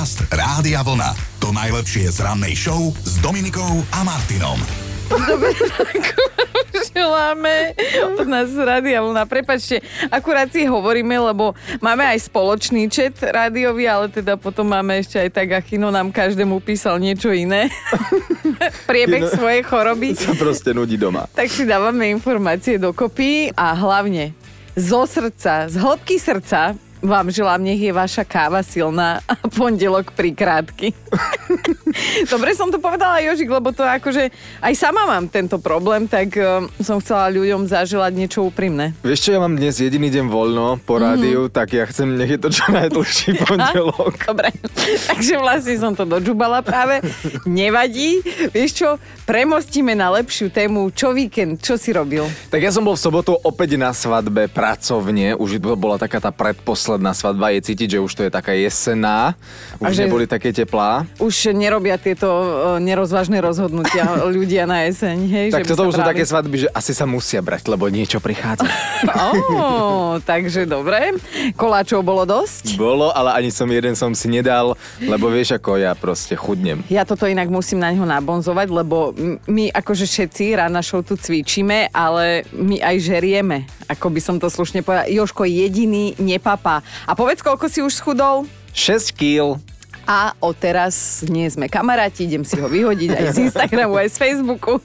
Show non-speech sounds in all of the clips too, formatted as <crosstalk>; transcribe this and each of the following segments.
Podcast Rádia Vlna. To najlepšie z rannej show s Dominikou a Martinom. Dobre, <laughs> želáme od nás Rádia Vlna. Prepačte, akurát si hovoríme, lebo máme aj spoločný chat rádiový, ale teda potom máme ešte aj tak, Achino nám každému písal niečo iné. <laughs> Priebeh svojej choroby. <laughs> sa proste nudí doma. Tak si dávame informácie dokopy a hlavne zo srdca, z hĺbky srdca vám želám, nech je vaša káva silná a pondelok prikrátky. <laughs> Dobre som to povedala Jožik, lebo to akože aj sama mám tento problém, tak uh, som chcela ľuďom zaželať niečo úprimné. Vieš čo, ja mám dnes jediný deň voľno po rádiu, tak ja chcem, nech je to čo najdlhší <laughs> <laughs> pondelok. Dobre, takže vlastne som to dožubala práve. Nevadí. Vieš čo, premostíme na lepšiu tému. Čo víkend, čo si robil? Tak ja som bol v sobotu opäť na svadbe pracovne, už to bola taká tá predposledná svadba, je cítiť, že už to je taká jesená, už že- neboli také teplá. Už nerobia tieto uh, nerozvážne rozhodnutia <laughs> ľudia na jeseň, hej? Tak že toto už sú také svadby, že asi sa musia brať, lebo niečo prichádza. <laughs> Ó, takže dobre. Koláčov bolo dosť. Bolo, ale ani som jeden som si nedal, lebo vieš ako ja proste chudnem. Ja toto inak musím na ňo nabonzovať, lebo my akože všetci rána show tu cvičíme, ale my aj žerieme, ako by som to slušne povedala. Joško jediný nepapá. A povedz, koľko si už schudol? 6 kýl. A odteraz nie sme kamaráti, idem si ho vyhodiť aj z <laughs> Instagramu, aj z Facebooku.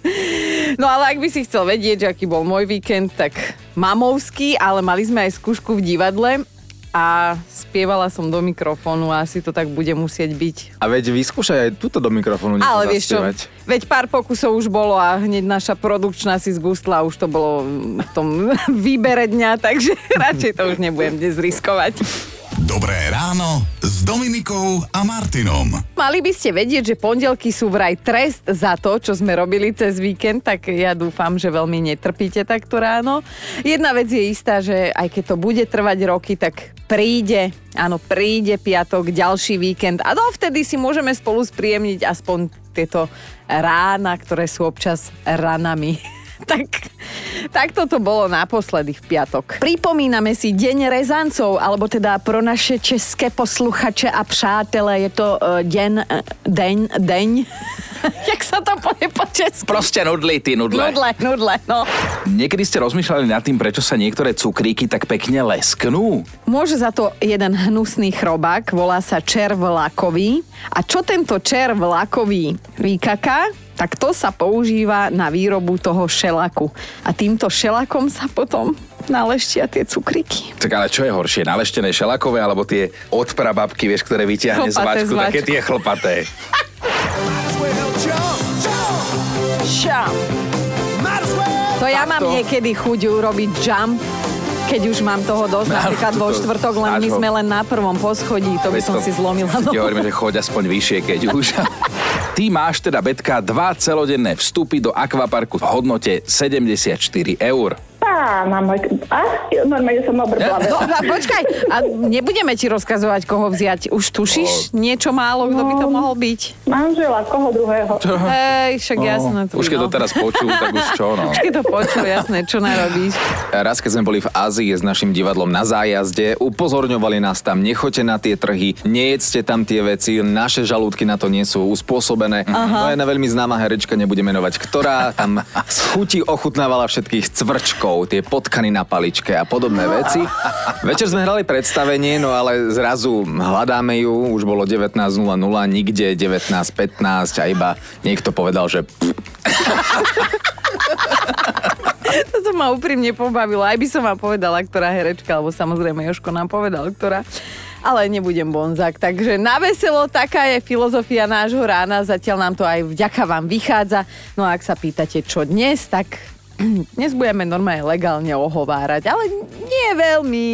No ale ak by si chcel vedieť, že aký bol môj víkend, tak mamovský, ale mali sme aj skúšku v divadle a spievala som do mikrofónu a asi to tak bude musieť byť. A veď vyskúšaj aj túto do mikrofónu niečo Ale vieš čo, veď pár pokusov už bolo a hneď naša produkčná si zgustla, už to bolo v tom <laughs> výbere dňa, takže <laughs> radšej to už nebudem dnes riskovať. Dobré ráno Dominikou a Martinom. Mali by ste vedieť, že pondelky sú vraj trest za to, čo sme robili cez víkend, tak ja dúfam, že veľmi netrpíte takto ráno. Jedna vec je istá, že aj keď to bude trvať roky, tak príde, áno, príde piatok, ďalší víkend a dovtedy si môžeme spolu spríjemniť aspoň tieto rána, ktoré sú občas ranami. <laughs> <laughs> Tak, tak toto bolo naposledy v piatok. Pripomíname si Deň rezancov, alebo teda pro naše české posluchače a přátelé je to uh, deň, uh, deň, deň. <laughs> Jak sa to povie po česky? Proste nudli, ty nudle. Nudle, nudle, no. Niekedy ste rozmýšľali nad tým, prečo sa niektoré cukríky tak pekne lesknú? Môže za to jeden hnusný chrobák, volá sa červ lakový. A čo tento červ lakový vykaká? Tak to sa používa na výrobu toho šelaku. A týmto šelakom sa potom naleštia tie cukriky. Tak ale čo je horšie, naleštené šelakové alebo tie odprababky, vieš, ktoré vyťahne z vačku, také tie chlpaté. To ja mám niekedy chuť urobiť jump, keď už mám toho dosť, No, napríklad vo to- štvrtok, len my sme len na prvom poschodí, to by som si zlomila. Ti nohu. hovoríme, že choď aspoň vyššie, keď už. <laughs> Ty máš teda, Betka, dva celodenné vstupy do akvaparku v hodnote 74 eur. Á, normálne som No, obrblavila. <laughs> a počkaj, a nebudeme ti rozkazovať, koho vziať. Už tušíš niečo málo, kto by to mohol byť? Manžela, koho druhého? Hej, však jasné. To Už keď to no. teraz počul, tak už čo, no. Už keď to počul, jasné, čo narobíš. Raz, keď sme boli v Ázii s našim divadlom na zájazde, upozorňovali nás tam, nechoďte na tie trhy, nejedzte tam tie veci, naše žalúdky na to nie sú uspôsobené. No jedna veľmi známa herečka, nebudem menovať, ktorá tam z chuti ochutnávala všetkých cvrčkov, tie potkany na paličke a podobné veci. Večer sme hrali predstavenie, no ale zrazu hľadáme ju, už bolo 19.00, nikde 19.15 a iba niekto povedal, že To ma úprimne pobavilo. Aj by som vám povedala, ktorá herečka, alebo samozrejme Joško nám povedal, ktorá. Ale nebudem bonzák. Takže na veselo taká je filozofia nášho rána. Zatiaľ nám to aj vďaka vám vychádza. No a ak sa pýtate, čo dnes, tak <clears throat> dnes budeme normálne legálne ohovárať. Ale nie veľmi.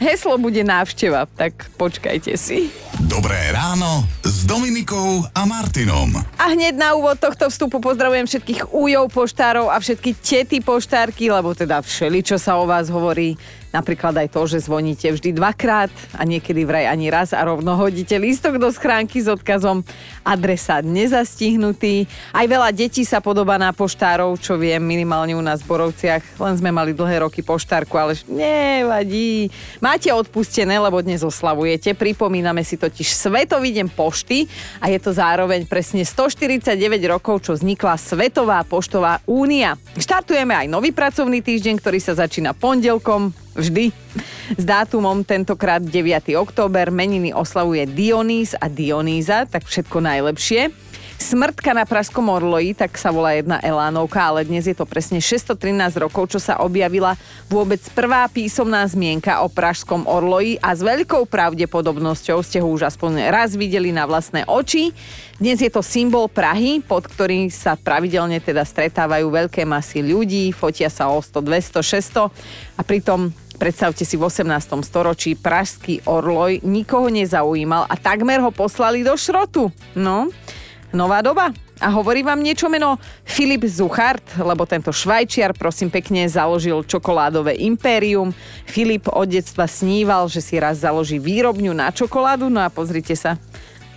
Heslo bude návšteva, tak počkajte si. Dobré ráno s Dominikou a Martinom. A hneď na úvod tohto vstupu pozdravujem všetkých újov poštárov a všetky tety poštárky, lebo teda všeli, čo sa o vás hovorí, Napríklad aj to, že zvoníte vždy dvakrát a niekedy vraj ani raz a rovno hodíte lístok do schránky s odkazom adresa nezastihnutý. Aj veľa detí sa podobá na poštárov, čo viem minimálne u nás v Borovciach. Len sme mali dlhé roky poštárku, ale nevadí. Máte odpustené, lebo dnes oslavujete. Pripomíname si totiž Svetový deň pošty a je to zároveň presne 149 rokov, čo vznikla Svetová poštová únia. Štartujeme aj nový pracovný týždeň, ktorý sa začína pondelkom, vždy. S dátumom tentokrát 9. október meniny oslavuje Dionýs a Dionýza, tak všetko najlepšie. Smrtka na Pražskom Orloji, tak sa volá jedna Elánovka, ale dnes je to presne 613 rokov, čo sa objavila vôbec prvá písomná zmienka o Pražskom Orloji a s veľkou pravdepodobnosťou ste ho už aspoň raz videli na vlastné oči. Dnes je to symbol Prahy, pod ktorým sa pravidelne teda stretávajú veľké masy ľudí, fotia sa o 100, 200, 600 a pritom Predstavte si v 18. storočí pražský orloj nikoho nezaujímal a takmer ho poslali do šrotu. No, nová doba. A hovorí vám niečo meno Filip Zuchart, lebo tento švajčiar prosím pekne založil čokoládové impérium. Filip od detstva sníval, že si raz založí výrobňu na čokoládu, no a pozrite sa,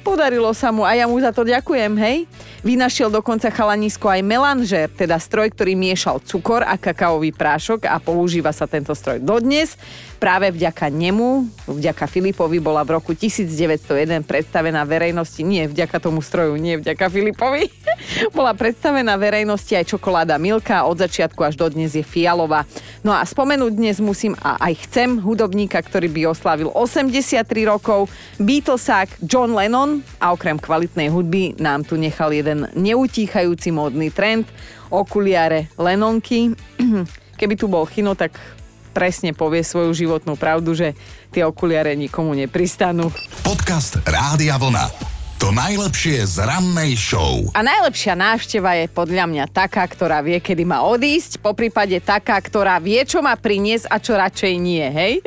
Podarilo sa mu a ja mu za to ďakujem, hej. Vynašiel dokonca chalanisko aj melanžer, teda stroj, ktorý miešal cukor a kakaový prášok a používa sa tento stroj dodnes. Práve vďaka nemu, vďaka Filipovi bola v roku 1901 predstavená verejnosti, nie vďaka tomu stroju, nie vďaka Filipovi, <laughs> bola predstavená verejnosti aj čokoláda Milka, od začiatku až dodnes je fialová. No a spomenúť dnes musím a aj chcem hudobníka, ktorý by oslavil 83 rokov, Beatlesák John Lennon, a okrem kvalitnej hudby nám tu nechal jeden neutíchajúci módny trend, okuliare Lenonky. <clears throat> Keby tu bol Chino, tak presne povie svoju životnú pravdu, že tie okuliare nikomu nepristanú. Podcast Rádia Vlna. To najlepšie z rannej show. A najlepšia návšteva je podľa mňa taká, ktorá vie, kedy má odísť, po prípade taká, ktorá vie, čo má priniesť a čo radšej nie, hej?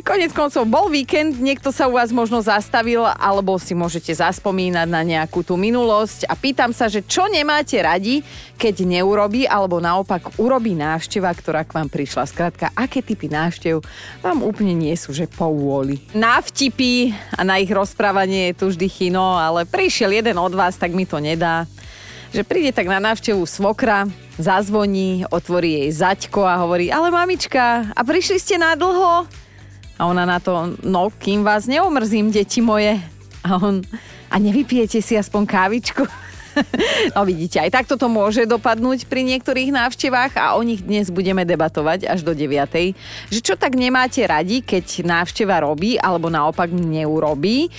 Konec koncov bol víkend, niekto sa u vás možno zastavil, alebo si môžete zaspomínať na nejakú tú minulosť a pýtam sa, že čo nemáte radi, keď neurobí, alebo naopak urobí návšteva, ktorá k vám prišla. Skrátka, aké typy návštev vám úplne nie sú, že po úvoli. Na vtipy a na ich rozprávanie je tu vždy chino, ale ale prišiel jeden od vás, tak mi to nedá. Že príde tak na návštevu svokra, zazvoní, otvorí jej zaťko a hovorí, ale mamička, a prišli ste na dlho? A ona na to, no, kým vás neomrzím, deti moje. A on, a nevypijete si aspoň kávičku? <laughs> No vidíte, aj takto to môže dopadnúť pri niektorých návštevách a o nich dnes budeme debatovať až do 9. Že čo tak nemáte radi, keď návšteva robí alebo naopak neurobí?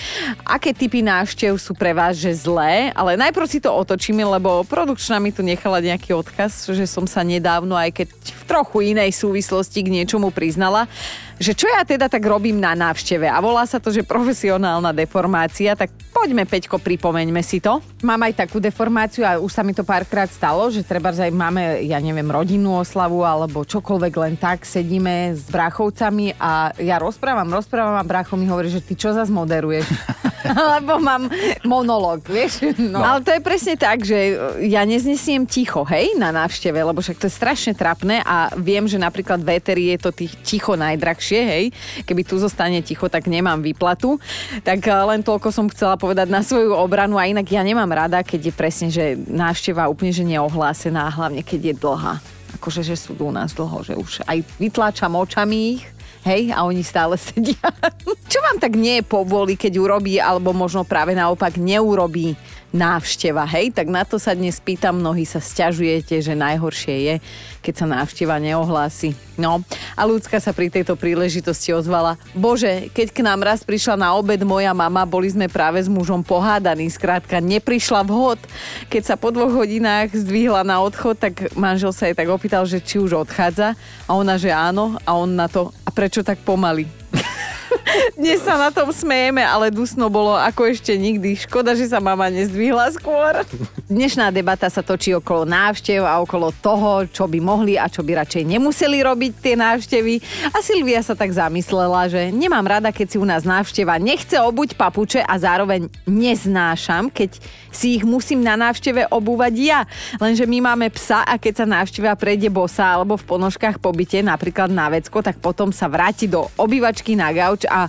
Aké typy návštev sú pre vás že zlé? Ale najprv si to otočíme, lebo produkčná mi tu nechala nejaký odkaz, že som sa nedávno, aj keď v trochu inej súvislosti k niečomu priznala, že čo ja teda tak robím na návšteve a volá sa to, že profesionálna deformácia, tak poďme Peťko, pripomeňme si to. Mám aj takú deformáciu a už sa mi to párkrát stalo, že treba aj máme, ja neviem, rodinnú oslavu alebo čokoľvek len tak, sedíme s bráchovcami a ja rozprávam, rozprávam a brácho mi hovorí, že ty čo zase moderuješ? <laughs> <laughs> Lebo mám monolog, vieš? No. no. Ale to je presne tak, že ja neznesiem ticho, hej, na návšteve, lebo však to je strašne trapné a viem, že napríklad v je to tých ticho najdrahšie hej. Keby tu zostane ticho, tak nemám výplatu. Tak eh, len toľko som chcela povedať na svoju obranu a inak ja nemám rada, keď je presne, že návšteva úplne že neohlásená, hlavne keď je dlhá. Akože, že sú u nás dlho, že už aj vytláčam očami ich, hej, a oni stále <laughs> sedia. Čo vám tak nie povoli, keď urobí, alebo možno práve naopak neurobí návšteva, hej? Tak na to sa dnes pýtam, mnohí sa stiažujete, že najhoršie je, keď sa návšteva neohlási. No, a ľudská sa pri tejto príležitosti ozvala, bože, keď k nám raz prišla na obed moja mama, boli sme práve s mužom pohádaní, skrátka neprišla vhod. Keď sa po dvoch hodinách zdvihla na odchod, tak manžel sa jej tak opýtal, že či už odchádza a ona, že áno a on na to, a prečo tak pomaly? Dnes sa na tom smejeme, ale dusno bolo ako ešte nikdy. Škoda, že sa mama nezdvihla skôr. Dnešná debata sa točí okolo návštev a okolo toho, čo by mohli a čo by radšej nemuseli robiť tie návštevy. A Silvia sa tak zamyslela, že nemám rada, keď si u nás návšteva nechce obuť papuče a zároveň neznášam, keď si ich musím na návšteve obúvať ja. Lenže my máme psa a keď sa návšteva prejde bosa alebo v ponožkách pobyte, napríklad na vecko, tak potom sa vráti do obývačky na gauč a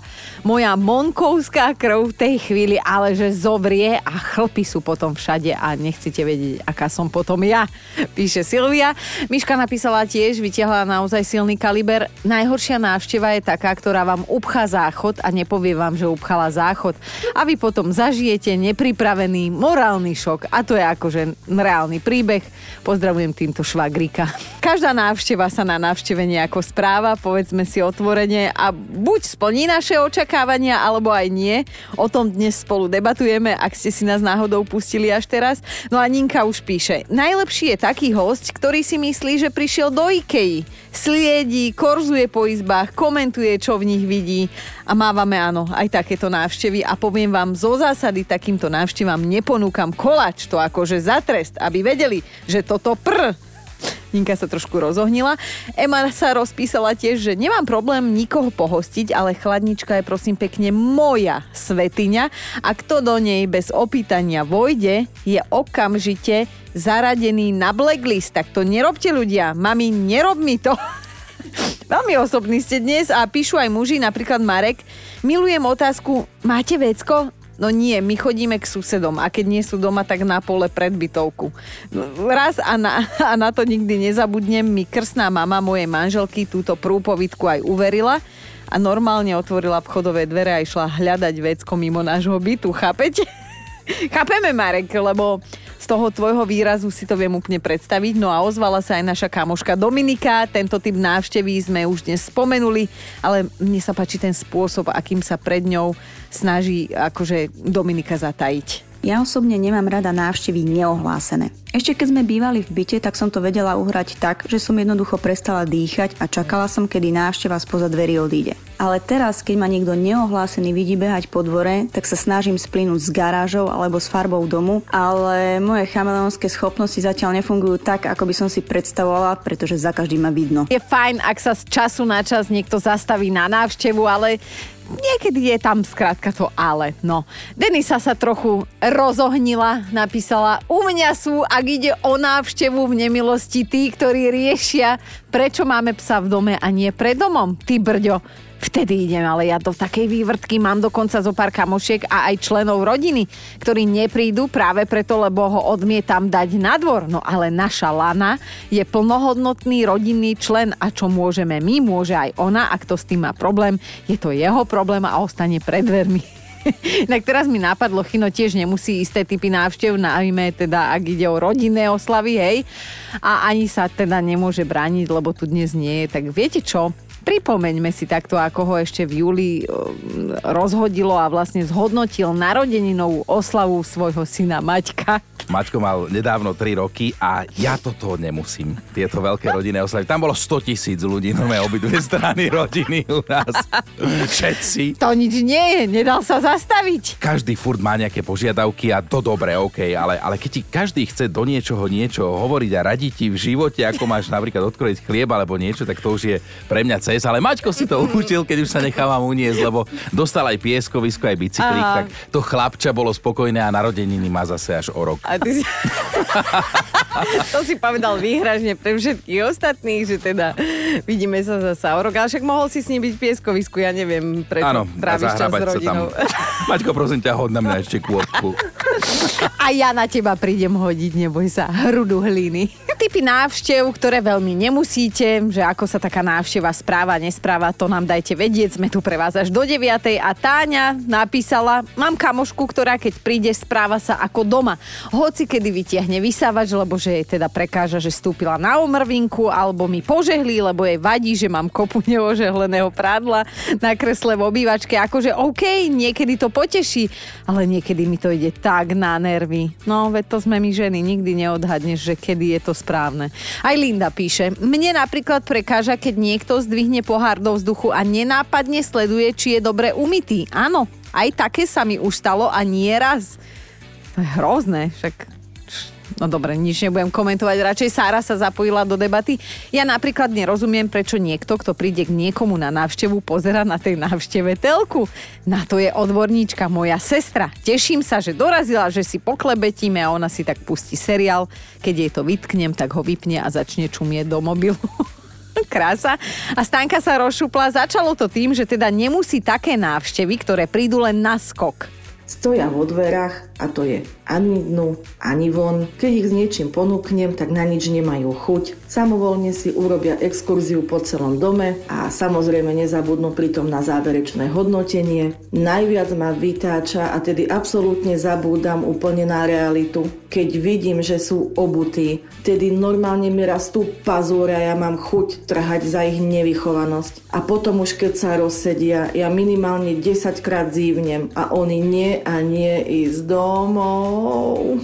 moja monkovská krv v tej chvíli ale že zovrie a chlpy sú potom všade a nechcete vedieť, aká som potom ja, <laughs> píše Silvia. Miška napísala tiež, vytiahla naozaj silný kaliber. Najhoršia návšteva je taká, ktorá vám upchá záchod a nepovie vám, že upchala záchod. A vy potom zažijete nepripravený morálny šok. A to je akože reálny príbeh. Pozdravujem týmto švagrika. <laughs> Každá návšteva sa na návšteve nejako správa, povedzme si otvorene a buď splní naše očakávania, alebo aj nie. O tom dnes spolu debatujeme, ak ste si nás náhodou pustili až teraz. No a Ninka už píše, najlepší je taký host, ktorý si myslí, že prišiel do Ikei. Sliedí, korzuje po izbách, komentuje, čo v nich vidí a mávame áno, aj takéto návštevy a poviem vám zo zásady takýmto návštevám neponúkam kolač, to akože za trest, aby vedeli, že toto pr Ninka sa trošku rozohnila. Ema sa rozpísala tiež, že nemám problém nikoho pohostiť, ale chladnička je prosím pekne moja svetiňa a kto do nej bez opýtania vojde, je okamžite zaradený na blacklist. Tak to nerobte ľudia. Mami, nerob mi to. <laughs> Veľmi osobní ste dnes a píšu aj muži, napríklad Marek. Milujem otázku, máte vecko? No nie, my chodíme k susedom a keď nie sú doma, tak na pole pred bytovku. Raz a na, <laughs> a na to nikdy nezabudnem, mi krsná mama mojej manželky túto prúpovidku aj uverila a normálne otvorila vchodové dvere a išla hľadať vecko mimo nášho bytu, chápete? <laughs> Chápeme, Marek, lebo z toho tvojho výrazu si to viem úplne predstaviť. No a ozvala sa aj naša kamoška Dominika. Tento typ návštevy sme už dnes spomenuli, ale mne sa páči ten spôsob, akým sa pred ňou snaží akože Dominika zatajiť. Ja osobne nemám rada návštevy neohlásené. Ešte keď sme bývali v byte, tak som to vedela uhrať tak, že som jednoducho prestala dýchať a čakala som, kedy návšteva spoza dverí odíde. Ale teraz, keď ma niekto neohlásený vidí behať po dvore, tak sa snažím splínuť s garážou alebo s farbou domu, ale moje chameleonské schopnosti zatiaľ nefungujú tak, ako by som si predstavovala, pretože za každým ma vidno. Je fajn, ak sa z času na čas niekto zastaví na návštevu, ale niekedy je tam skrátka to ale. No, Denisa sa trochu rozohnila, napísala, u mňa sú, ak ide o návštevu v nemilosti, tí, ktorí riešia, prečo máme psa v dome a nie pred domom. Ty brďo, Vtedy idem, ale ja v takej vývrtky mám dokonca zo pár kamošiek a aj členov rodiny, ktorí neprídu práve preto, lebo ho odmietam dať na dvor. No ale naša Lana je plnohodnotný rodinný člen a čo môžeme my, môže aj ona. Ak to s tým má problém, je to jeho problém a ostane pred dvermi. <laughs> Inak teraz mi napadlo, Chino tiež nemusí isté typy návštev, najmä teda ak ide o rodinné oslavy, hej. A ani sa teda nemôže brániť, lebo tu dnes nie je. Tak viete čo? Pripomeňme si takto, ako ho ešte v júli rozhodilo a vlastne zhodnotil narodeninovú oslavu svojho syna Maťka. Maťko mal nedávno 3 roky a ja toto nemusím. Tieto veľké rodinné oslavy. Tam bolo 100 tisíc ľudí, no obidve strany rodiny u nás. Všetci. To nič nie je, nedal sa zastaviť. Každý furt má nejaké požiadavky a to dobre, OK, ale, ale keď ti každý chce do niečoho niečo hovoriť a radiť ti v živote, ako máš napríklad odkrojiť chlieb alebo niečo, tak to už je pre mňa cez. Ale Maťko si to učil, keď už sa nechávam uniesť, lebo dostal aj pieskovisko, aj bicyklík, tak to chlapča bolo spokojné a narodeniny má zase až o rok. A ty si... to si povedal výhražne pre všetkých ostatných, že teda vidíme sa za o rok. Ale však mohol si s ním byť v pieskovisku, ja neviem, prečo Áno, tráviš čas s rodinou. <laughs> Maťko, prosím ťa, hod na mňa ešte kôpku. A ja na teba prídem hodiť, neboj sa, hrudu hliny. Typy návštev, ktoré veľmi nemusíte, že ako sa taká návšteva správa, nespráva, to nám dajte vedieť. Sme tu pre vás až do 9. A Táňa napísala, mám kamošku, ktorá keď príde, správa sa ako doma. Hoci kedy vytiahne vysávač, lebo že jej teda prekáža, že stúpila na omrvinku, alebo mi požehlí, lebo jej vadí, že mám kopu <laughs> neožehleného prádla na kresle v obývačke. Akože OK, niekedy to poteší, ale niekedy mi to ide tak na nervy. No, veď to sme my ženy, nikdy neodhadneš, že kedy je to správne. Aj Linda píše, mne napríklad prekáža, keď niekto zdvihne pohár do vzduchu a nenápadne sleduje, či je dobre umytý. Áno, aj také sa mi už stalo a nie raz. To je hrozné, však No dobre, nič nebudem komentovať. Radšej Sára sa zapojila do debaty. Ja napríklad nerozumiem, prečo niekto, kto príde k niekomu na návštevu, pozera na tej návšteve telku. Na to je odborníčka moja sestra. Teším sa, že dorazila, že si poklebetíme a ona si tak pustí seriál. Keď jej to vytknem, tak ho vypne a začne čumieť do mobilu. <laughs> <laughs> Krása. A Stanka sa rozšupla. Začalo to tým, že teda nemusí také návštevy, ktoré prídu len na skok. Stoja vo dverách a to je ani dnu, ani von. Keď ich s niečím ponúknem, tak na nič nemajú chuť. Samovolne si urobia exkurziu po celom dome a samozrejme nezabudnú pritom na záverečné hodnotenie. Najviac ma vytáča a tedy absolútne zabúdam úplne na realitu. Keď vidím, že sú obutí, tedy normálne mi rastú pazúre a ja mám chuť trhať za ich nevychovanosť. A potom už keď sa rozsedia, ja minimálne 10 krát zívnem a oni nie a nie ísť domov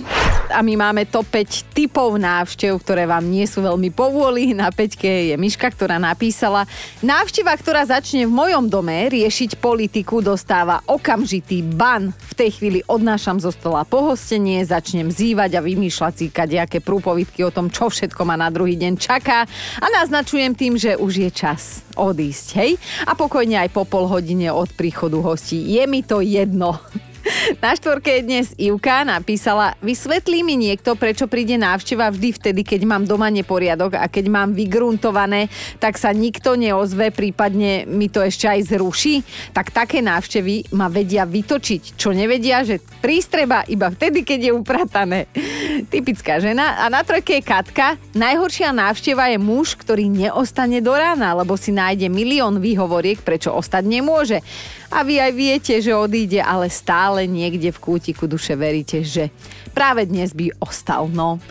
a my máme to 5 typov návštev, ktoré vám nie sú veľmi povôli. Na 5 je Miška, ktorá napísala Návšteva, ktorá začne v mojom dome riešiť politiku, dostáva okamžitý ban. V tej chvíli odnášam zo stola pohostenie, začnem zývať a vymýšľať si kadejaké prúpovidky o tom, čo všetko ma na druhý deň čaká a naznačujem tým, že už je čas odísť, hej? A pokojne aj po pol hodine od príchodu hostí. Je mi to jedno. Na štvorke dnes Ivka napísala, vysvetlí mi niekto, prečo príde návšteva vždy vtedy, keď mám doma neporiadok a keď mám vygruntované, tak sa nikto neozve, prípadne mi to ešte aj zruší. Tak také návštevy ma vedia vytočiť, čo nevedia, že prístreba iba vtedy, keď je upratané. Typická žena. A na trojke je Katka. Najhoršia návšteva je muž, ktorý neostane do rána, lebo si nájde milión výhovoriek, prečo ostať nemôže. A vy aj viete, že odíde, ale stále niekde v kútiku duše veríte, že práve dnes by ostal. No.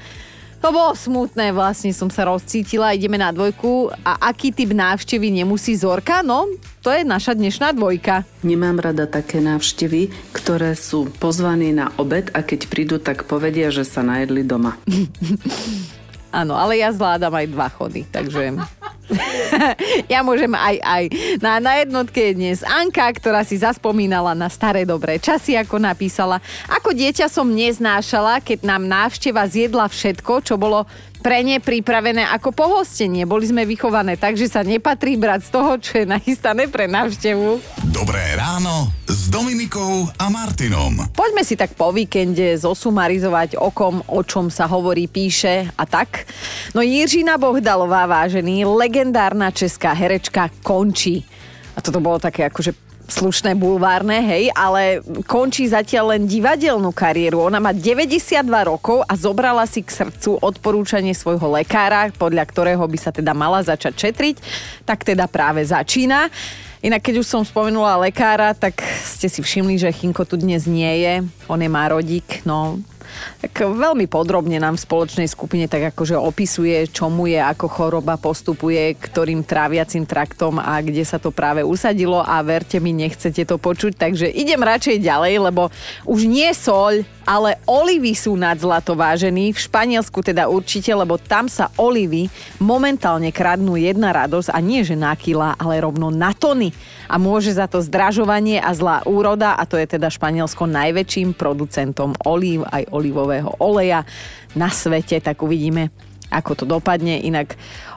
To bolo smutné, vlastne som sa rozcítila, ideme na dvojku. A aký typ návštevy nemusí Zorka? No, to je naša dnešná dvojka. Nemám rada také návštevy, ktoré sú pozvaní na obed a keď prídu, tak povedia, že sa najedli doma. <laughs> Áno, ale ja zvládam aj dva chody, takže <laughs> ja môžem aj aj. Na, na jednotke je dnes Anka, ktorá si zaspomínala na staré dobré časy, ako napísala. Ako dieťa som neznášala, keď nám návšteva zjedla všetko, čo bolo pre ne pripravené ako pohostenie. Boli sme vychované tak, že sa nepatrí brať z toho, čo je nachystané pre návštevu. Dobré ráno s Dominikou a Martinom. Poďme si tak po víkende zosumarizovať okom, o čom sa hovorí, píše a tak. No Jiřina Bohdalová, vážený, legendárna česká herečka končí. A toto bolo také akože slušné bulvárne, hej, ale končí zatiaľ len divadelnú kariéru. Ona má 92 rokov a zobrala si k srdcu odporúčanie svojho lekára, podľa ktorého by sa teda mala začať četriť, tak teda práve začína. Inak keď už som spomenula lekára, tak ste si všimli, že Chinko tu dnes nie je. On je márodík, no tak veľmi podrobne nám v spoločnej skupine tak akože opisuje, čo mu je, ako choroba postupuje, ktorým tráviacim traktom a kde sa to práve usadilo. A verte mi, nechcete to počuť, takže idem radšej ďalej, lebo už nie soľ, ale olivy sú nad zlato vážení. V Španielsku teda určite, lebo tam sa olivy momentálne kradnú jedna radosť a nie že na kila, ale rovno na tony. A môže za to zdražovanie a zlá úroda a to je teda Španielsko najväčším producentom olív aj olivového oleja na svete, tak uvidíme, ako to dopadne. Inak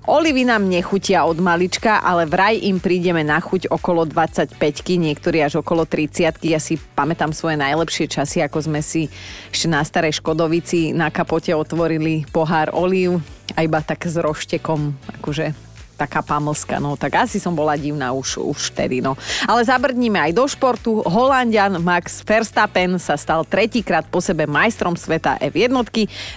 olivy nám nechutia od malička, ale vraj im prídeme na chuť okolo 25 niektorí až okolo 30 Ja si pamätám svoje najlepšie časy, ako sme si ešte na starej Škodovici na kapote otvorili pohár olív a iba tak s roštekom, akože taká pamlska, no tak asi som bola divná už, už vtedy, no. Ale zabrdníme aj do športu. Holandian Max Verstappen sa stal tretíkrát po sebe majstrom sveta F1.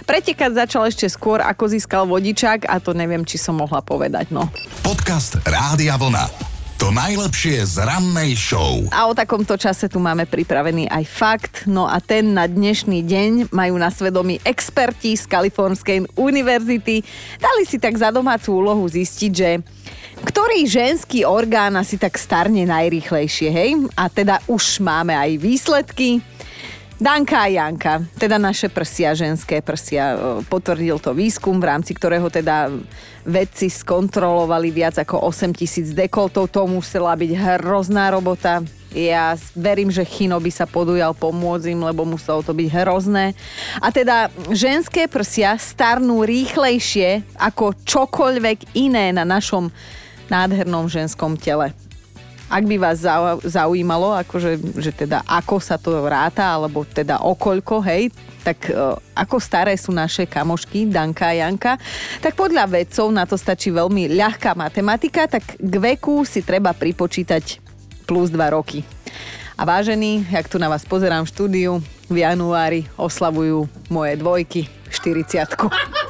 Pretekať začal ešte skôr, ako získal vodičák a to neviem, či som mohla povedať, no. Podcast Rádia Vlna. To najlepšie z rannej show. A o takomto čase tu máme pripravený aj fakt. No a ten na dnešný deň majú na svedomí experti z Kalifornskej univerzity. Dali si tak za domácu úlohu zistiť, že ktorý ženský orgán asi tak starne najrýchlejšie, hej? A teda už máme aj výsledky. Danka a Janka, teda naše prsia, ženské prsia, o, potvrdil to výskum, v rámci ktorého teda vedci skontrolovali viac ako 8 tisíc dekoltov. To musela byť hrozná robota. Ja verím, že Chino by sa podujal pomôcť im, lebo muselo to byť hrozné. A teda ženské prsia starnú rýchlejšie ako čokoľvek iné na našom nádhernom ženskom tele. Ak by vás zau- zaujímalo, akože, že teda ako sa to ráta, alebo teda okoľko, hej, tak e, ako staré sú naše kamošky Danka a Janka, tak podľa vedcov na to stačí veľmi ľahká matematika, tak k veku si treba pripočítať plus 2 roky. A vážení, jak tu na vás pozerám v štúdiu, v januári oslavujú moje dvojky 40 Dobré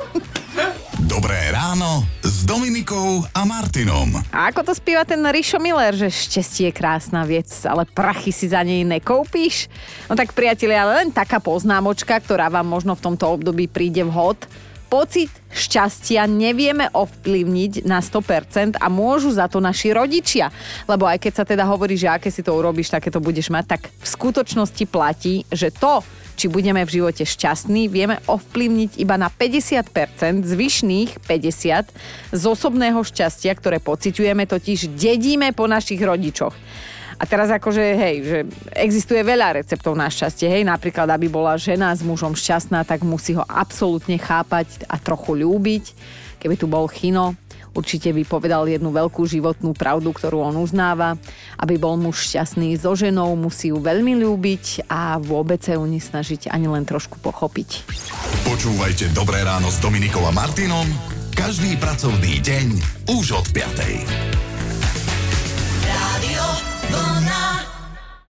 ráno s Dominikou a Martinom. A ako to spieva ten Rišo Miller, že šťastie je krásna vec, ale prachy si za nej nekoupíš? No tak priatelia, len taká poznámočka, ktorá vám možno v tomto období príde vhod. Pocit šťastia nevieme ovplyvniť na 100% a môžu za to naši rodičia. Lebo aj keď sa teda hovorí, že aké si to urobíš, také to budeš mať, tak v skutočnosti platí, že to, či budeme v živote šťastní, vieme ovplyvniť iba na 50%, zvyšných 50% z osobného šťastia, ktoré pociťujeme, totiž dedíme po našich rodičoch. A teraz akože, hej, že existuje veľa receptov na šťastie, hej, napríklad, aby bola žena s mužom šťastná, tak musí ho absolútne chápať a trochu ľúbiť. Keby tu bol Chino, určite by povedal jednu veľkú životnú pravdu, ktorú on uznáva. Aby bol muž šťastný so ženou, musí ju veľmi ľúbiť a vôbec sa ju nesnažiť ani len trošku pochopiť. Počúvajte Dobré ráno s Dominikou a Martinom každý pracovný deň už od 5.